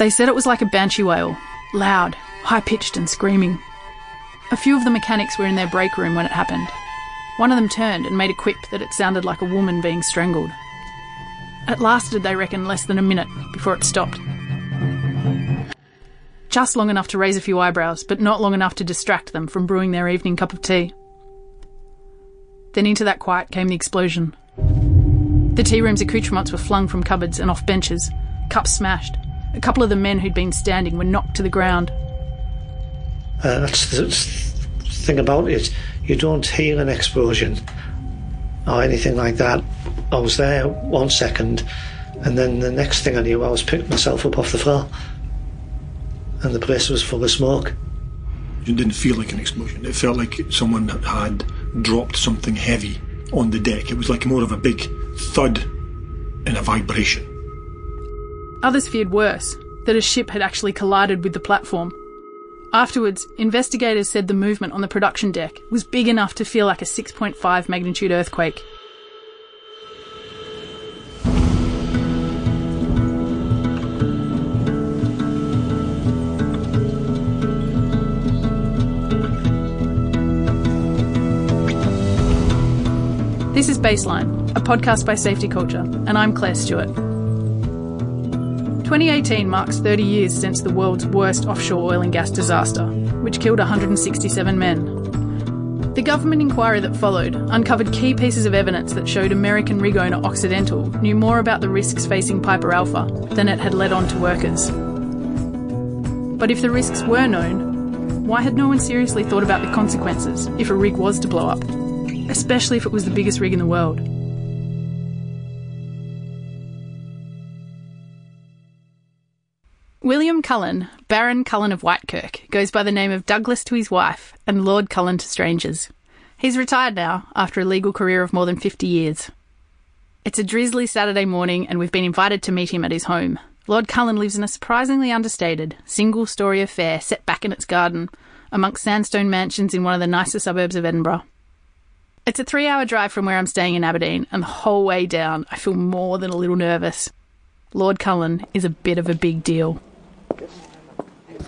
They said it was like a banshee wail, loud, high pitched, and screaming. A few of the mechanics were in their break room when it happened. One of them turned and made a quip that it sounded like a woman being strangled. It lasted, they reckon, less than a minute before it stopped. Just long enough to raise a few eyebrows, but not long enough to distract them from brewing their evening cup of tea. Then into that quiet came the explosion. The tea room's accoutrements were flung from cupboards and off benches, cups smashed. A couple of the men who'd been standing were knocked to the ground. Uh, that's the thing about it. You don't hear an explosion or anything like that. I was there one second, and then the next thing I knew, I was picking myself up off the floor, and the place was full of smoke. It didn't feel like an explosion. It felt like someone had dropped something heavy on the deck. It was like more of a big thud and a vibration. Others feared worse that a ship had actually collided with the platform. Afterwards, investigators said the movement on the production deck was big enough to feel like a 6.5 magnitude earthquake. This is Baseline, a podcast by Safety Culture, and I'm Claire Stewart. 2018 marks 30 years since the world's worst offshore oil and gas disaster, which killed 167 men. The government inquiry that followed uncovered key pieces of evidence that showed American rig owner Occidental knew more about the risks facing Piper Alpha than it had led on to workers. But if the risks were known, why had no one seriously thought about the consequences if a rig was to blow up? especially if it was the biggest rig in the world. William Cullen, Baron Cullen of Whitekirk, goes by the name of Douglas to his wife and Lord Cullen to strangers. He's retired now after a legal career of more than 50 years. It's a drizzly Saturday morning and we've been invited to meet him at his home. Lord Cullen lives in a surprisingly understated, single story affair set back in its garden, amongst sandstone mansions in one of the nicer suburbs of Edinburgh. It's a three hour drive from where I'm staying in Aberdeen, and the whole way down, I feel more than a little nervous. Lord Cullen is a bit of a big deal.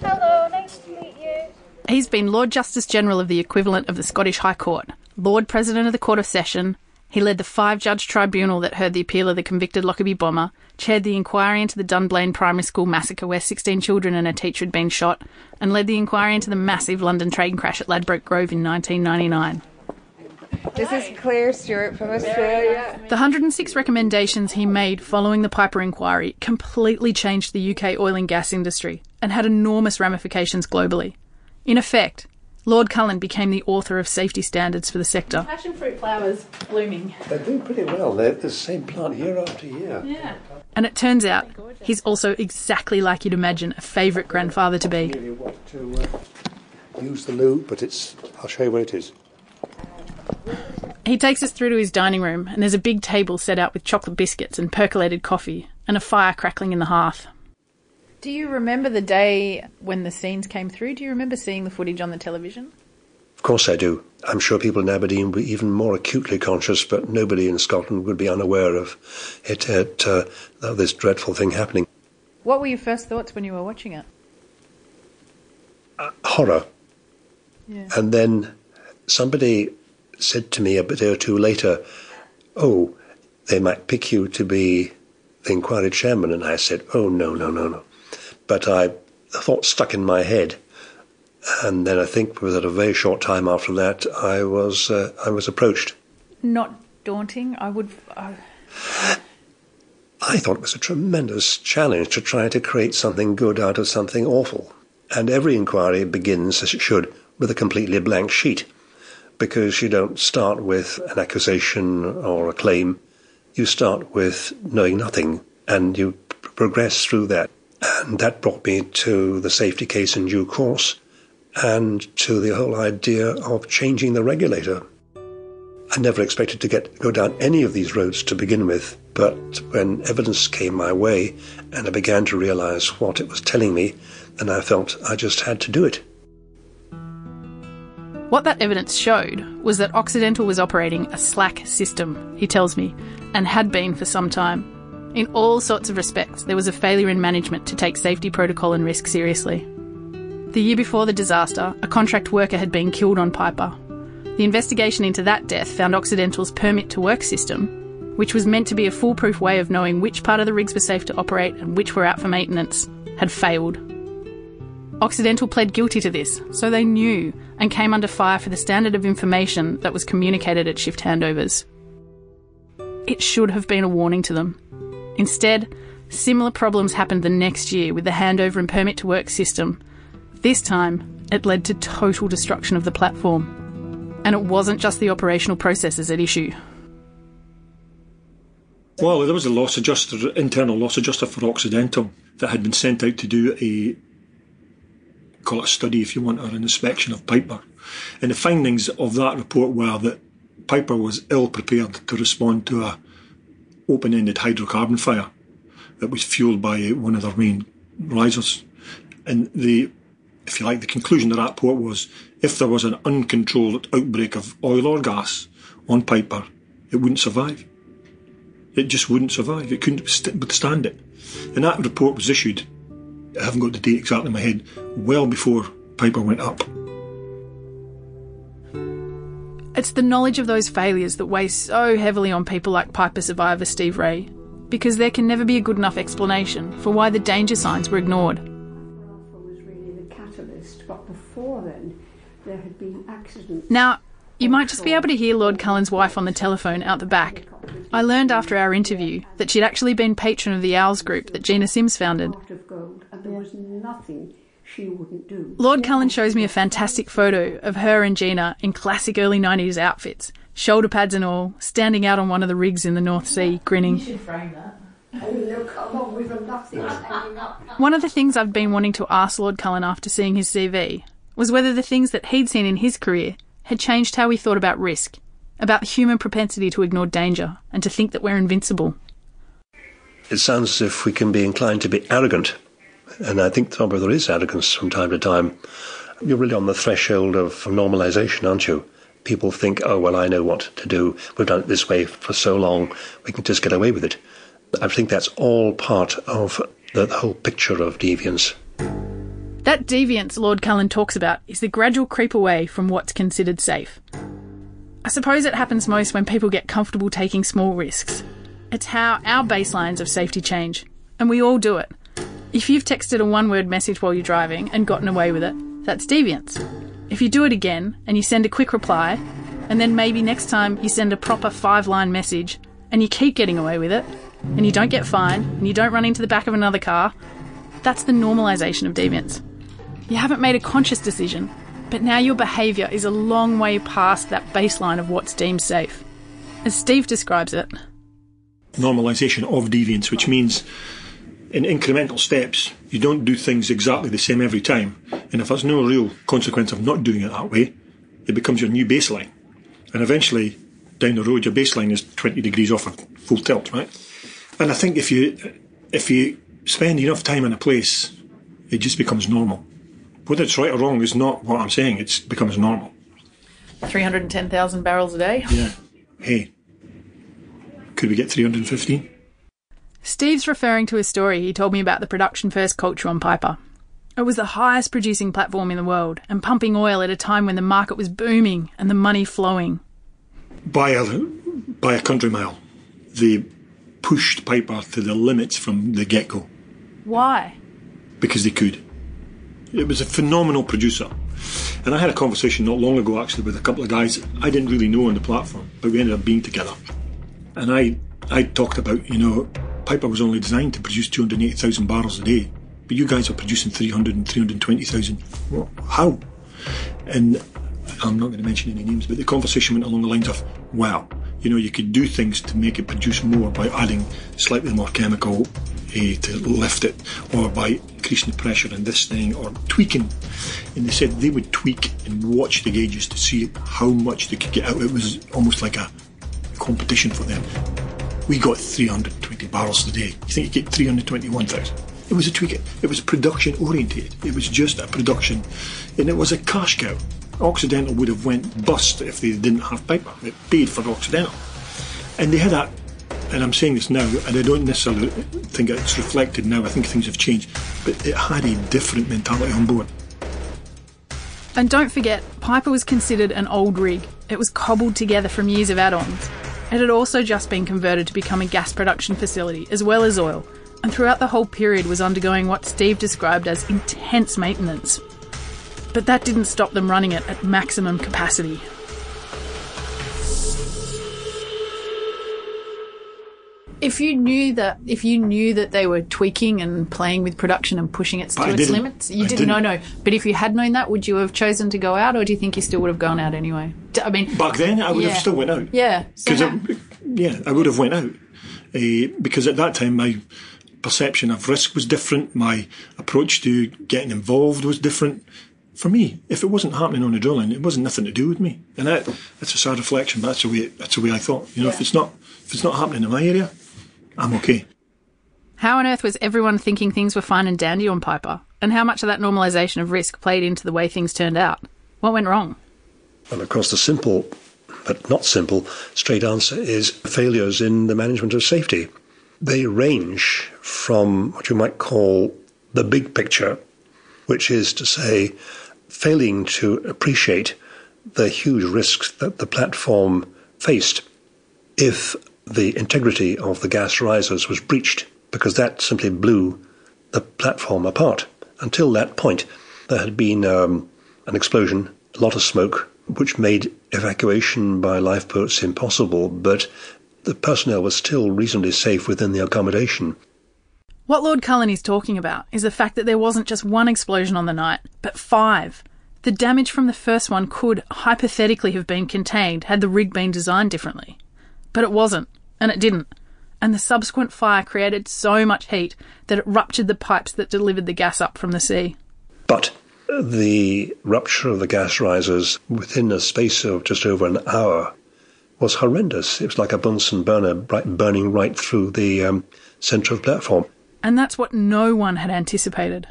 Hello, nice to meet you. He's been Lord Justice General of the equivalent of the Scottish High Court, Lord President of the Court of Session. He led the five judge tribunal that heard the appeal of the convicted Lockerbie bomber, chaired the inquiry into the Dunblane Primary School massacre where 16 children and a teacher had been shot, and led the inquiry into the massive London train crash at Ladbroke Grove in 1999. This is Claire Stewart from Australia. The 106 recommendations he made following the Piper inquiry completely changed the UK oil and gas industry and had enormous ramifications globally. In effect, Lord Cullen became the author of safety standards for the sector. Passion fruit flowers blooming. They're doing pretty well. They're the same plant year after year. Yeah. And it turns out he's also exactly like you'd imagine a favourite grandfather to be. You want to uh, use the loo, but it's. I'll show you where it is. He takes us through to his dining room, and there's a big table set out with chocolate biscuits and percolated coffee, and a fire crackling in the hearth. Do you remember the day when the scenes came through? Do you remember seeing the footage on the television? Of course I do. I'm sure people in Aberdeen were even more acutely conscious, but nobody in Scotland would be unaware of it, it uh, this dreadful thing happening. What were your first thoughts when you were watching it? Uh, horror. Yeah. And then somebody said to me a bit or two later, Oh, they might pick you to be the inquiry chairman. And I said, Oh, no, no, no, no. But I, the thought stuck in my head. And then I think within a very short time after that, I was, uh, I was approached. Not daunting. I would. I... I thought it was a tremendous challenge to try to create something good out of something awful. And every inquiry begins, as it should, with a completely blank sheet because you don't start with an accusation or a claim. You start with knowing nothing and you progress through that. And that brought me to the safety case in due course and to the whole idea of changing the regulator. I never expected to get go down any of these roads to begin with, but when evidence came my way and I began to realize what it was telling me, then I felt I just had to do it. What that evidence showed was that Occidental was operating a slack system, he tells me, and had been for some time. In all sorts of respects, there was a failure in management to take safety protocol and risk seriously. The year before the disaster, a contract worker had been killed on Piper. The investigation into that death found Occidental's permit to work system, which was meant to be a foolproof way of knowing which part of the rigs were safe to operate and which were out for maintenance, had failed. Occidental pled guilty to this, so they knew and came under fire for the standard of information that was communicated at shift handovers. It should have been a warning to them. Instead, similar problems happened the next year with the handover and permit to work system. This time, it led to total destruction of the platform. And it wasn't just the operational processes at issue. Well, there was a loss adjuster, internal loss adjuster for Occidental that had been sent out to do a call it a study if you want, or an inspection of Piper. And the findings of that report were that Piper was ill prepared to respond to a open-ended hydrocarbon fire that was fueled by one of their main risers. And the, if you like, the conclusion of that report was if there was an uncontrolled outbreak of oil or gas on Piper, it wouldn't survive. It just wouldn't survive. It couldn't withstand it. And that report was issued, I haven't got the date exactly in my head, well before Piper went up. It's the knowledge of those failures that weighs so heavily on people like Piper survivor Steve Rae, because there can never be a good enough explanation for why the danger signs were ignored. was really the catalyst, but before then, there had been accidents. Now, you might just be able to hear Lord Cullen's wife on the telephone out the back. I learned after our interview that she'd actually been patron of the Owls group that Gina Sims founded. Heart of gold, and there was nothing she wouldn't do. Lord Cullen shows me a fantastic photo of her and Gina in classic early 90s outfits, shoulder pads and all, standing out on one of the rigs in the North Sea, grinning. Look, oh, along with them, nothing's hanging up. One of the things I've been wanting to ask Lord Cullen after seeing his CV was whether the things that he'd seen in his career had changed how he thought about risk, about the human propensity to ignore danger and to think that we're invincible. It sounds as if we can be inclined to be arrogant. And I think probably there is arrogance from time to time. You're really on the threshold of normalization, aren't you? People think, oh, well, I know what to do. We've done it this way for so long. We can just get away with it. I think that's all part of the whole picture of deviance. That deviance Lord Cullen talks about is the gradual creep away from what's considered safe. I suppose it happens most when people get comfortable taking small risks. It's how our baselines of safety change, and we all do it. If you've texted a one word message while you're driving and gotten away with it, that's deviance. If you do it again and you send a quick reply, and then maybe next time you send a proper five line message and you keep getting away with it, and you don't get fined, and you don't run into the back of another car, that's the normalisation of deviance. You haven't made a conscious decision, but now your behaviour is a long way past that baseline of what's deemed safe. As Steve describes it, Normalisation of deviance, which means in incremental steps, you don't do things exactly the same every time. And if there's no real consequence of not doing it that way, it becomes your new baseline. And eventually, down the road, your baseline is 20 degrees off of full tilt, right? And I think if you if you spend enough time in a place, it just becomes normal. Whether it's right or wrong is not what I'm saying. It becomes normal. 310,000 barrels a day. Yeah. Hey, could we get 315? Steve's referring to a story he told me about the production first culture on Piper. It was the highest producing platform in the world and pumping oil at a time when the market was booming and the money flowing. By a by a country mile, they pushed Piper to the limits from the get go Why? because they could. It was a phenomenal producer. And I had a conversation not long ago actually with a couple of guys I didn't really know on the platform, but we ended up being together. And I I talked about, you know, Piper was only designed to produce 280,000 barrels a day, but you guys are producing 300 and 320,000. What? How? And I'm not going to mention any names, but the conversation went along the lines of, wow, you know, you could do things to make it produce more by adding slightly more chemical eh, to lift it, or by increasing the pressure in this thing, or tweaking. And they said they would tweak and watch the gauges to see how much they could get out. It was almost like a competition for them. We got 320 barrels a day. You think you get 321,000? It was a tweak. It was production orientated. It was just a production, and it was a cash cow. Occidental would have went bust if they didn't have Piper. It paid for Occidental, and they had a, and I'm saying this now, and I don't necessarily think it's reflected now. I think things have changed, but it had a different mentality on board. And don't forget, Piper was considered an old rig. It was cobbled together from years of add ons. It had also just been converted to become a gas production facility, as well as oil, and throughout the whole period was undergoing what Steve described as intense maintenance. But that didn't stop them running it at maximum capacity. If you knew that, if you knew that they were tweaking and playing with production and pushing it to its limits, you didn't, know, didn't. no. But if you had known that, would you have chosen to go out, or do you think you still would have gone out anyway? I mean, Back then, I would Yeah. have still went out. yeah. Because yeah, I would have went out uh, because at that time my perception of risk was different. My approach to getting involved was different. For me, if it wasn't happening on the drilling, it wasn't nothing to do with me, and that, that's a sad reflection. But that's the way that's the way I thought. You know, if it's not if it's not happening in my area, I'm okay. How on earth was everyone thinking things were fine and dandy on Piper? And how much of that normalisation of risk played into the way things turned out? What went wrong? And of course, the simple, but not simple, straight answer is failures in the management of safety. They range from what you might call the big picture, which is to say, failing to appreciate the huge risks that the platform faced if the integrity of the gas risers was breached, because that simply blew the platform apart. Until that point, there had been um, an explosion, a lot of smoke, which made evacuation by lifeboats impossible, but the personnel was still reasonably safe within the accommodation. What Lord Cullen is talking about is the fact that there wasn't just one explosion on the night, but five. The damage from the first one could hypothetically have been contained had the rig been designed differently. But it wasn't, and it didn't. And the subsequent fire created so much heat that it ruptured the pipes that delivered the gas up from the sea. But the rupture of the gas risers within a space of just over an hour was horrendous. It was like a Bunsen burner burning right through the um, centre of the platform. And that's what no one had anticipated.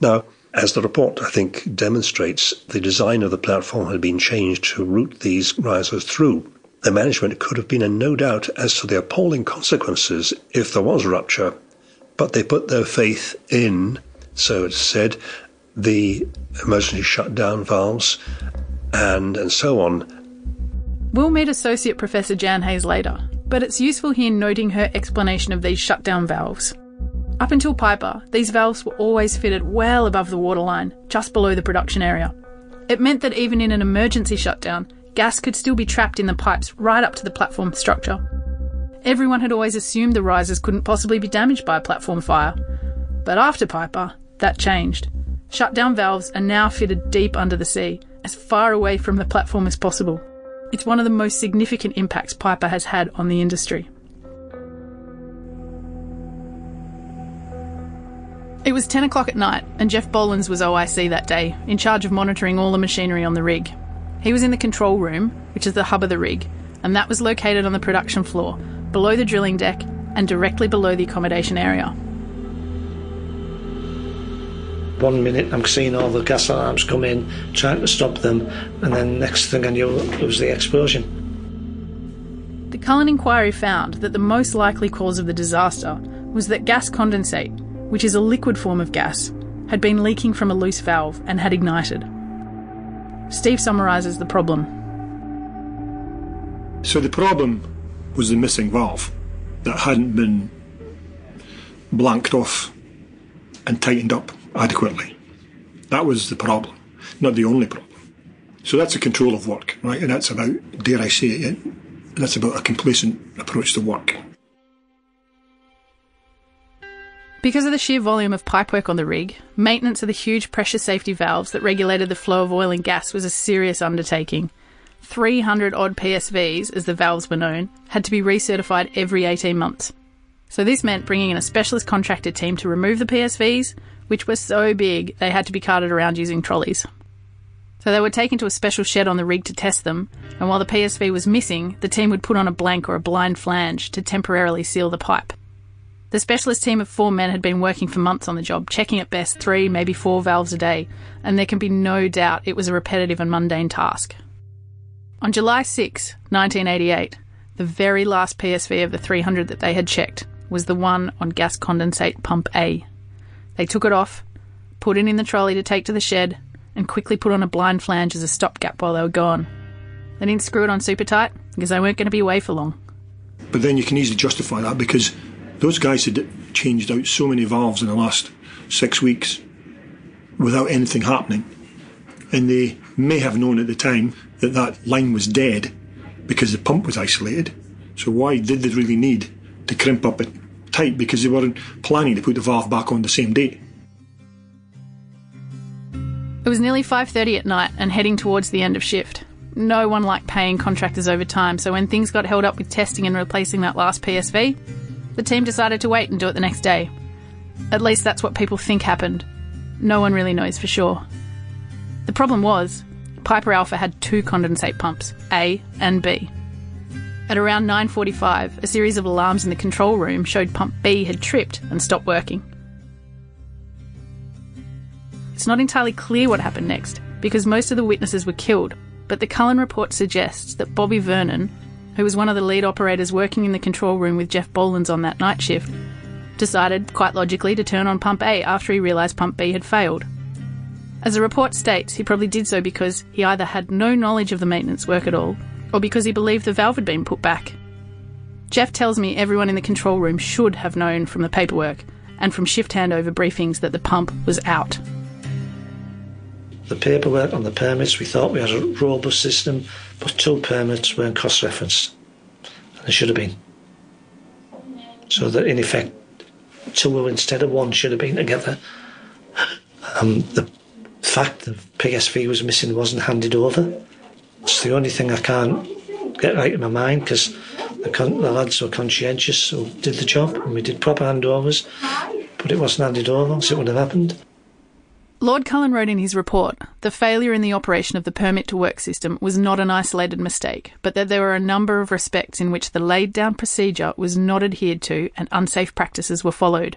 Now, as the report, I think, demonstrates, the design of the platform had been changed to route these risers through. The management could have been in no doubt as to the appalling consequences if there was rupture, but they put their faith in, so it's said, the emergency shutdown valves and, and so on. We'll meet Associate Professor Jan Hayes later, but it's useful here noting her explanation of these shutdown valves. Up until Piper, these valves were always fitted well above the waterline, just below the production area. It meant that even in an emergency shutdown, gas could still be trapped in the pipes right up to the platform structure. Everyone had always assumed the risers couldn't possibly be damaged by a platform fire. But after Piper, that changed. Shutdown valves are now fitted deep under the sea, as far away from the platform as possible. It's one of the most significant impacts Piper has had on the industry. It was 10 o'clock at night, and Geoff Bollands was OIC that day, in charge of monitoring all the machinery on the rig. He was in the control room, which is the hub of the rig, and that was located on the production floor, below the drilling deck and directly below the accommodation area. One minute I'm seeing all the gas alarms come in, trying to stop them, and then next thing I knew it was the explosion. The Cullen inquiry found that the most likely cause of the disaster was that gas condensate, which is a liquid form of gas, had been leaking from a loose valve and had ignited. Steve summarises the problem. So the problem was the missing valve that hadn't been blanked off and tightened up adequately. That was the problem, not the only problem. So that's a control of work, right? And that's about, dare I say it, that's about a complacent approach to work. Because of the sheer volume of pipework on the rig, maintenance of the huge pressure safety valves that regulated the flow of oil and gas was a serious undertaking. 300 odd PSVs, as the valves were known, had to be recertified every 18 months. So this meant bringing in a specialist contractor team to remove the PSVs, which were so big they had to be carted around using trolleys. So they were taken to a special shed on the rig to test them, and while the PSV was missing, the team would put on a blank or a blind flange to temporarily seal the pipe. The specialist team of four men had been working for months on the job, checking at best three, maybe four valves a day, and there can be no doubt it was a repetitive and mundane task. On July 6, 1988, the very last PSV of the 300 that they had checked was the one on gas condensate pump A. They took it off, put it in the trolley to take to the shed, and quickly put on a blind flange as a stopgap while they were gone. They didn't screw it on super tight because they weren't going to be away for long. But then you can easily justify that because those guys had changed out so many valves in the last six weeks without anything happening. And they may have known at the time that that line was dead because the pump was isolated. So why did they really need to crimp up it tight? Because they weren't planning to put the valve back on the same day. It was nearly 5:30 at night and heading towards the end of shift. No one liked paying contractors overtime, so when things got held up with testing and replacing that last PSV, the team decided to wait and do it the next day. At least that's what people think happened. No one really knows for sure. The problem was, Piper Alpha had two condensate pumps, A and B. At around 9:45, a series of alarms in the control room showed pump B had tripped and stopped working. It's not entirely clear what happened next because most of the witnesses were killed, but the Cullen report suggests that Bobby Vernon, who was one of the lead operators working in the control room with Geoff Bollands on that night shift, decided, quite logically, to turn on pump A after he realised pump B had failed. As the report states, he probably did so because he either had no knowledge of the maintenance work at all, or because he believed the valve had been put back. Geoff tells me everyone in the control room should have known from the paperwork and from shift handover briefings that the pump was out. The paperwork on the permits, we thought we had a robust system, but two permits weren't cross referenced. And they should have been. So that in effect, two instead of one should have been together. Um, the fact the PSV was missing wasn't handed over. It's the only thing I can't get right in my mind because the, con- the lads were conscientious, who did the job, and we did proper handovers, but it wasn't handed over, so it would have happened. Lord Cullen wrote in his report the failure in the operation of the permit to work system was not an isolated mistake, but that there were a number of respects in which the laid down procedure was not adhered to and unsafe practices were followed.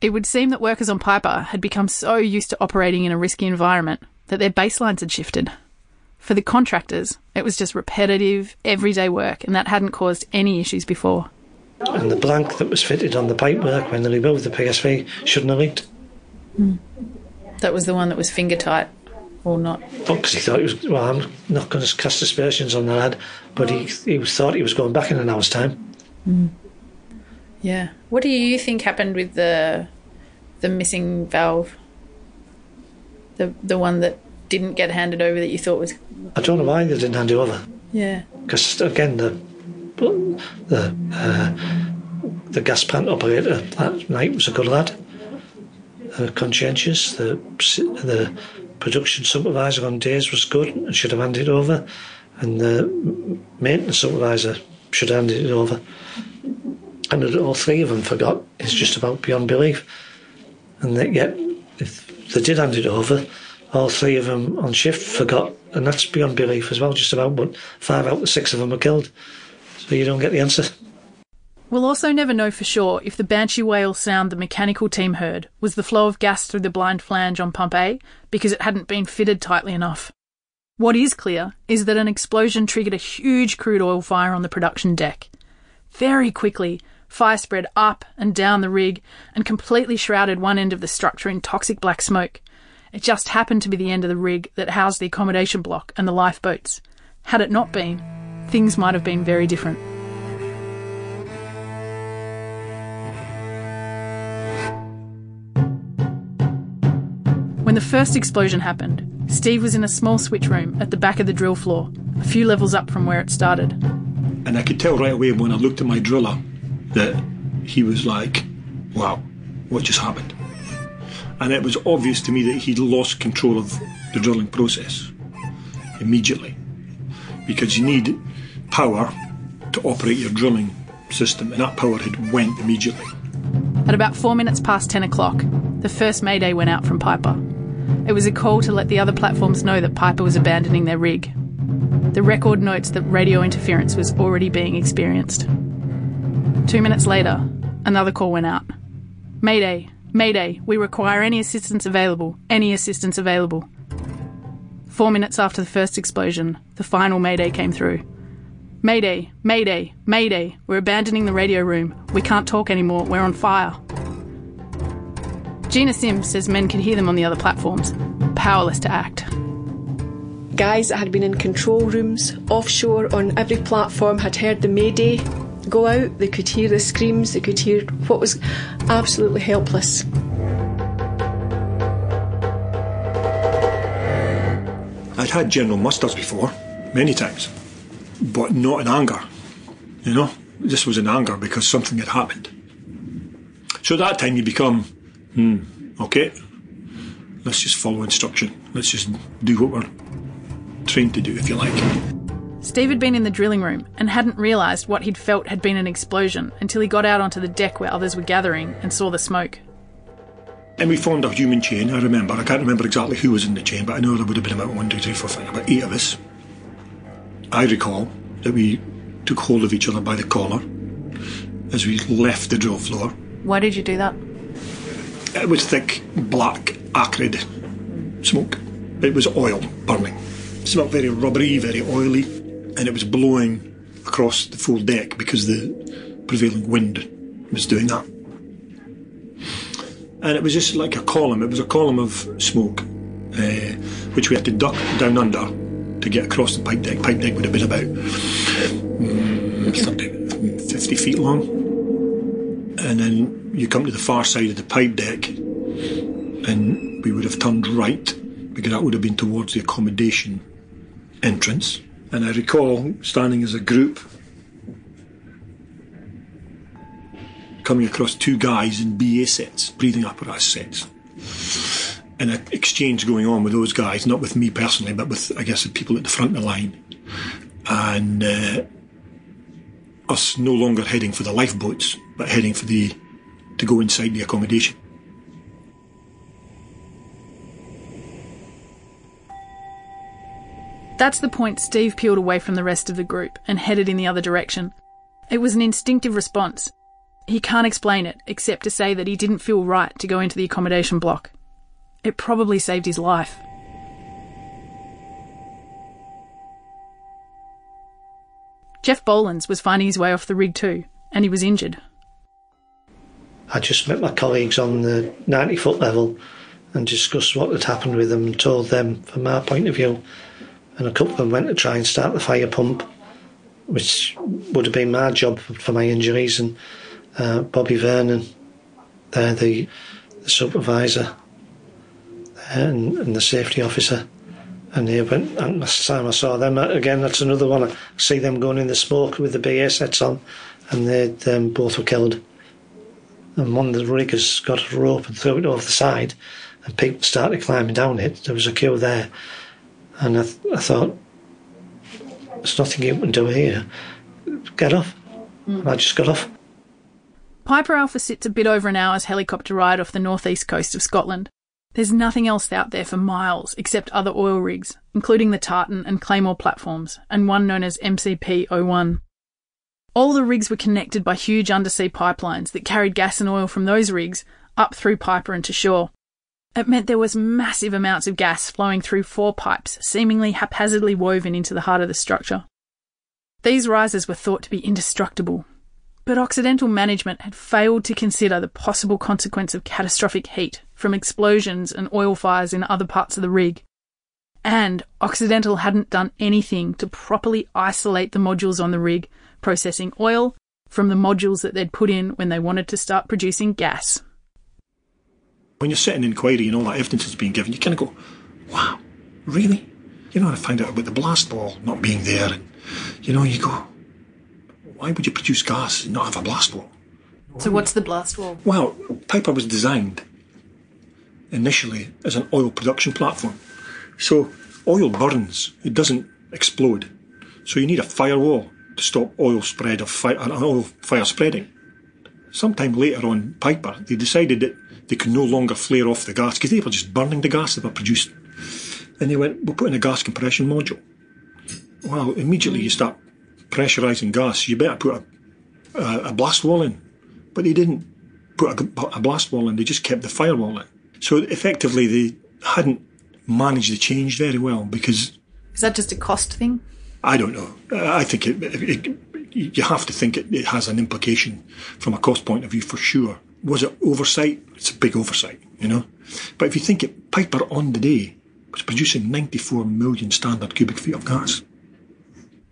It would seem that workers on Piper had become so used to operating in a risky environment that their baselines had shifted. For the contractors, it was just repetitive, everyday work, and that hadn't caused any issues before. And the blank that was fitted on the pipework when they removed the PSV shouldn't have leaked. Hmm. That was the one that was finger tight, or not. Because he thought he was, well, I'm not going to cast aspersions on the lad, but he, he thought he was going back in an hour's time. Yeah. What do you think happened with the the missing valve? The the one that didn't get handed over that you thought was I don't know why they didn't hand it over. yeah. Because again, the the uh, the gas plant operator that night was a good lad, conscientious. The the production supervisor on days was good and should have handed it over, and the maintenance supervisor should have handed it over. And all three of them forgot is just about beyond belief. And that yet, if they did hand it over, all three of them on shift forgot, and that's beyond belief as well. Just about, but five out of six of them were killed. So you don't get the answer. We'll also never know for sure if the banshee wail sound the mechanical team heard was the flow of gas through the blind flange on pump A because it hadn't been fitted tightly enough. What is clear is that an explosion triggered a huge crude oil fire on the production deck. Very quickly, fire spread up and down the rig and completely shrouded one end of the structure in toxic black smoke. It just happened to be the end of the rig that housed the accommodation block and the lifeboats. Had it not been, things might have been very different. When the first explosion happened, Steve was in a small switch room at the back of the drill floor, a few levels up from where it started. And I could tell right away when I looked at my driller that he was like, wow, what just happened? And it was obvious to me that he'd lost control of the drilling process immediately. Because you need power to operate your drilling system, and that power had went immediately. At about four minutes past 10 o'clock, the first Mayday went out from Piper. It was a call to let the other platforms know that Piper was abandoning their rig. The record notes that radio interference was already being experienced. Two minutes later, another call went out. Mayday, Mayday, we require any assistance available, any assistance available. Four minutes after the first explosion, the final Mayday came through. Mayday, Mayday, Mayday. We're abandoning the radio room. We can't talk anymore. We're on fire. Gina Sims says men could hear them on the other platforms, powerless to act. Guys that had been in control rooms, offshore, on every platform had heard the Mayday go out. They could hear the screams, they could hear what was absolutely helpless. I'd had general musters before, many times, but not in anger. You know, this was in anger because something had happened. So at that time you become, hmm, okay, let's just follow instruction. Let's just do what we're trained to do, if you like. Steve had been in the drilling room and hadn't realised what he'd felt had been an explosion until he got out onto the deck where others were gathering and saw the smoke. And we formed a human chain, I remember. I can't remember exactly who was in the chain, but I know there would have been about one, two, three, four, five, about eight of us. I recall that we took hold of each other by the collar as we left the drill floor. Why did you do that? It was thick, black, acrid smoke. It was oil burning. It smelled very rubbery, very oily, and it was blowing across the full deck because the prevailing wind was doing that. And it was just like a column. It was a column of smoke, uh, which we had to duck down under to get across the pipe deck. Pipe deck would have been about 30, 50 feet long. And then you come to the far side of the pipe deck, and we would have turned right because that would have been towards the accommodation entrance. And I recall standing as a group coming across two guys in BA sets, breathing apparatus sets. And an exchange going on with those guys, not with me personally, but with, I guess, the people at the front of the line. And uh, us no longer heading for the lifeboats, but heading for the to go inside the accommodation. That's the point Steve peeled away from the rest of the group and headed in the other direction. It was an instinctive response. He can't explain it, except to say that he didn't feel right to go into the accommodation block. It probably saved his life. Geoff Bollands was finding his way off the rig too, and he was injured. I just met my colleagues on the 90 foot level and discussed what had happened with them and told them from my point of view. And a couple of them went to try and start the fire pump, which would have been my job for my injuries. And uh, Bobby Vernon, the, the supervisor and, and the safety officer. And they went, and last time I saw them, uh, again, that's another one. I see them going in the smoke with the BA sets on, and they um, both were killed. And one of the riggers got a rope and threw it over the side, and people started climbing down it. There was a queue there. And I, th- I thought, there's nothing you can do here. Get off. And I just got off. Piper Alpha sits a bit over an hour's helicopter ride off the northeast coast of Scotland. There's nothing else out there for miles except other oil rigs, including the Tartan and Claymore platforms, and one known as MCP 01. All the rigs were connected by huge undersea pipelines that carried gas and oil from those rigs up through Piper and to shore. It meant there was massive amounts of gas flowing through four pipes, seemingly haphazardly woven into the heart of the structure. These risers were thought to be indestructible, but Occidental management had failed to consider the possible consequence of catastrophic heat from explosions and oil fires in other parts of the rig. And Occidental hadn't done anything to properly isolate the modules on the rig processing oil from the modules that they'd put in when they wanted to start producing gas. When you're sitting in inquiry and all that evidence is being given, you kind of go, wow, really? You know, I find out about the blast wall not being there, and you know, you go, why would you produce gas and not have a blast wall? So, what's the blast wall? Well, Piper was designed initially as an oil production platform. So, oil burns, it doesn't explode. So, you need a firewall to stop oil spread of fire, uh, oil fire spreading. Sometime later on, Piper, they decided that they could no longer flare off the gas because they were just burning the gas that were produced. And they went, we'll put in a gas compression module. Well, immediately you start pressurising gas, you better put a, a, a blast wall in. But they didn't put a, a blast wall in, they just kept the firewall in. So effectively, they hadn't managed the change very well because Is that just a cost thing? I don't know. I think it, it, you have to think it, it has an implication from a cost point of view for sure. Was it oversight? It's a big oversight, you know. But if you think it, Piper on the day was producing 94 million standard cubic feet of gas.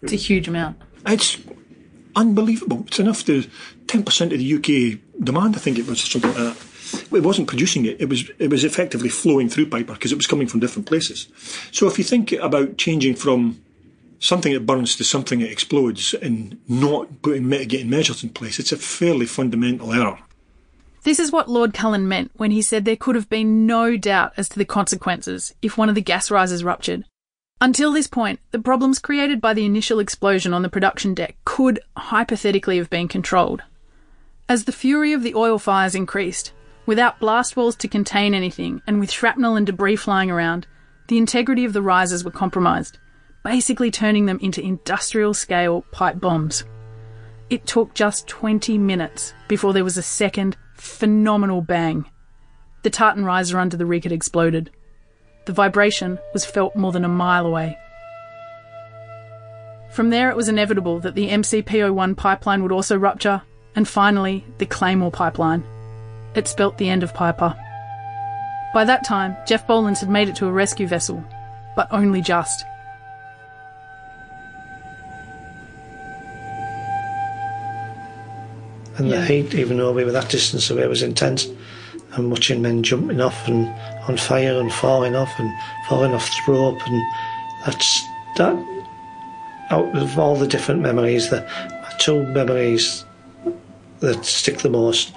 It's a huge amount. It's unbelievable. It's enough to 10% of the UK demand, I think it was, something like that. It wasn't producing it. It was it was effectively flowing through Piper because it was coming from different places. So if you think about changing from something that burns to something that explodes and not putting mitigating measures in place, it's a fairly fundamental error. This is what Lord Cullen meant when he said there could have been no doubt as to the consequences if one of the gas risers ruptured. Until this point, the problems created by the initial explosion on the production deck could hypothetically have been controlled. As the fury of the oil fires increased, without blast walls to contain anything and with shrapnel and debris flying around, the integrity of the risers were compromised, basically turning them into industrial scale pipe bombs. It took just 20 minutes before there was a second phenomenal bang. The tartan riser under the rig had exploded. The vibration was felt more than a mile away. From there, it was inevitable that the MCP01 pipeline would also rupture, and finally, the Claymore pipeline. It spelt the end of Piper. By that time, Geoff Bollands had made it to a rescue vessel, but only just. And Yeah. the heat, even though we were that distance away, was intense. And watching men jumping off and on fire and falling off and falling off the rope, and that's that. Out of all the different memories, the two memories that stick the most: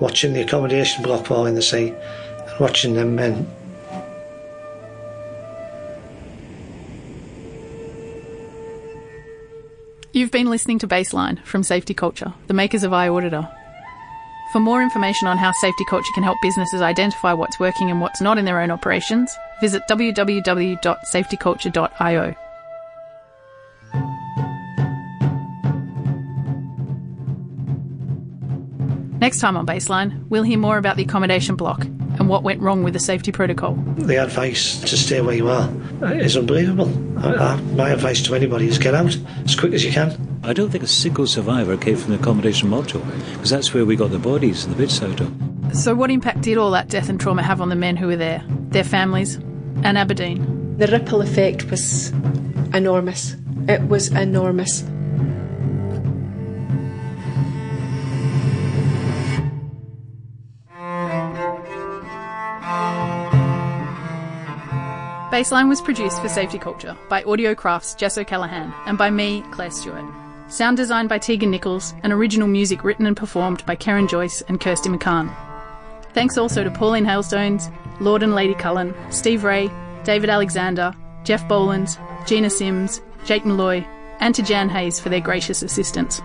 watching the accommodation block fall in the sea, and watching them men You've been listening to Baseline from Safety Culture, the makers of iAuditor. For more information on how safety culture can help businesses identify what's working and what's not in their own operations, visit www.safetyculture.io. Next time on Baseline, we'll hear more about the accommodation block and what went wrong with the safety protocol. the advice to stay where you are is unbelievable. I, I, my advice to anybody is get out as quick as you can. I don't think a single survivor came from the accommodation module because that's where we got the bodies and the bits out of. So, what impact did all that death and trauma have on the men who were there, their families, and Aberdeen? The ripple effect was enormous. It was enormous. Baseline was produced for Safety Culture by Audiocraft's Jess O'Callaghan and by me, Claire Stewart. Sound designed by Tegan Nichols and original music written and performed by Karen Joyce and Kirsty McCann. Thanks also to Pauline Hailstones, Lord and Lady Cullen, Steve Rae, David Alexander, Geoff Bollands, Gina Sims, Jake Molloy, and to Jan Hayes for their gracious assistance.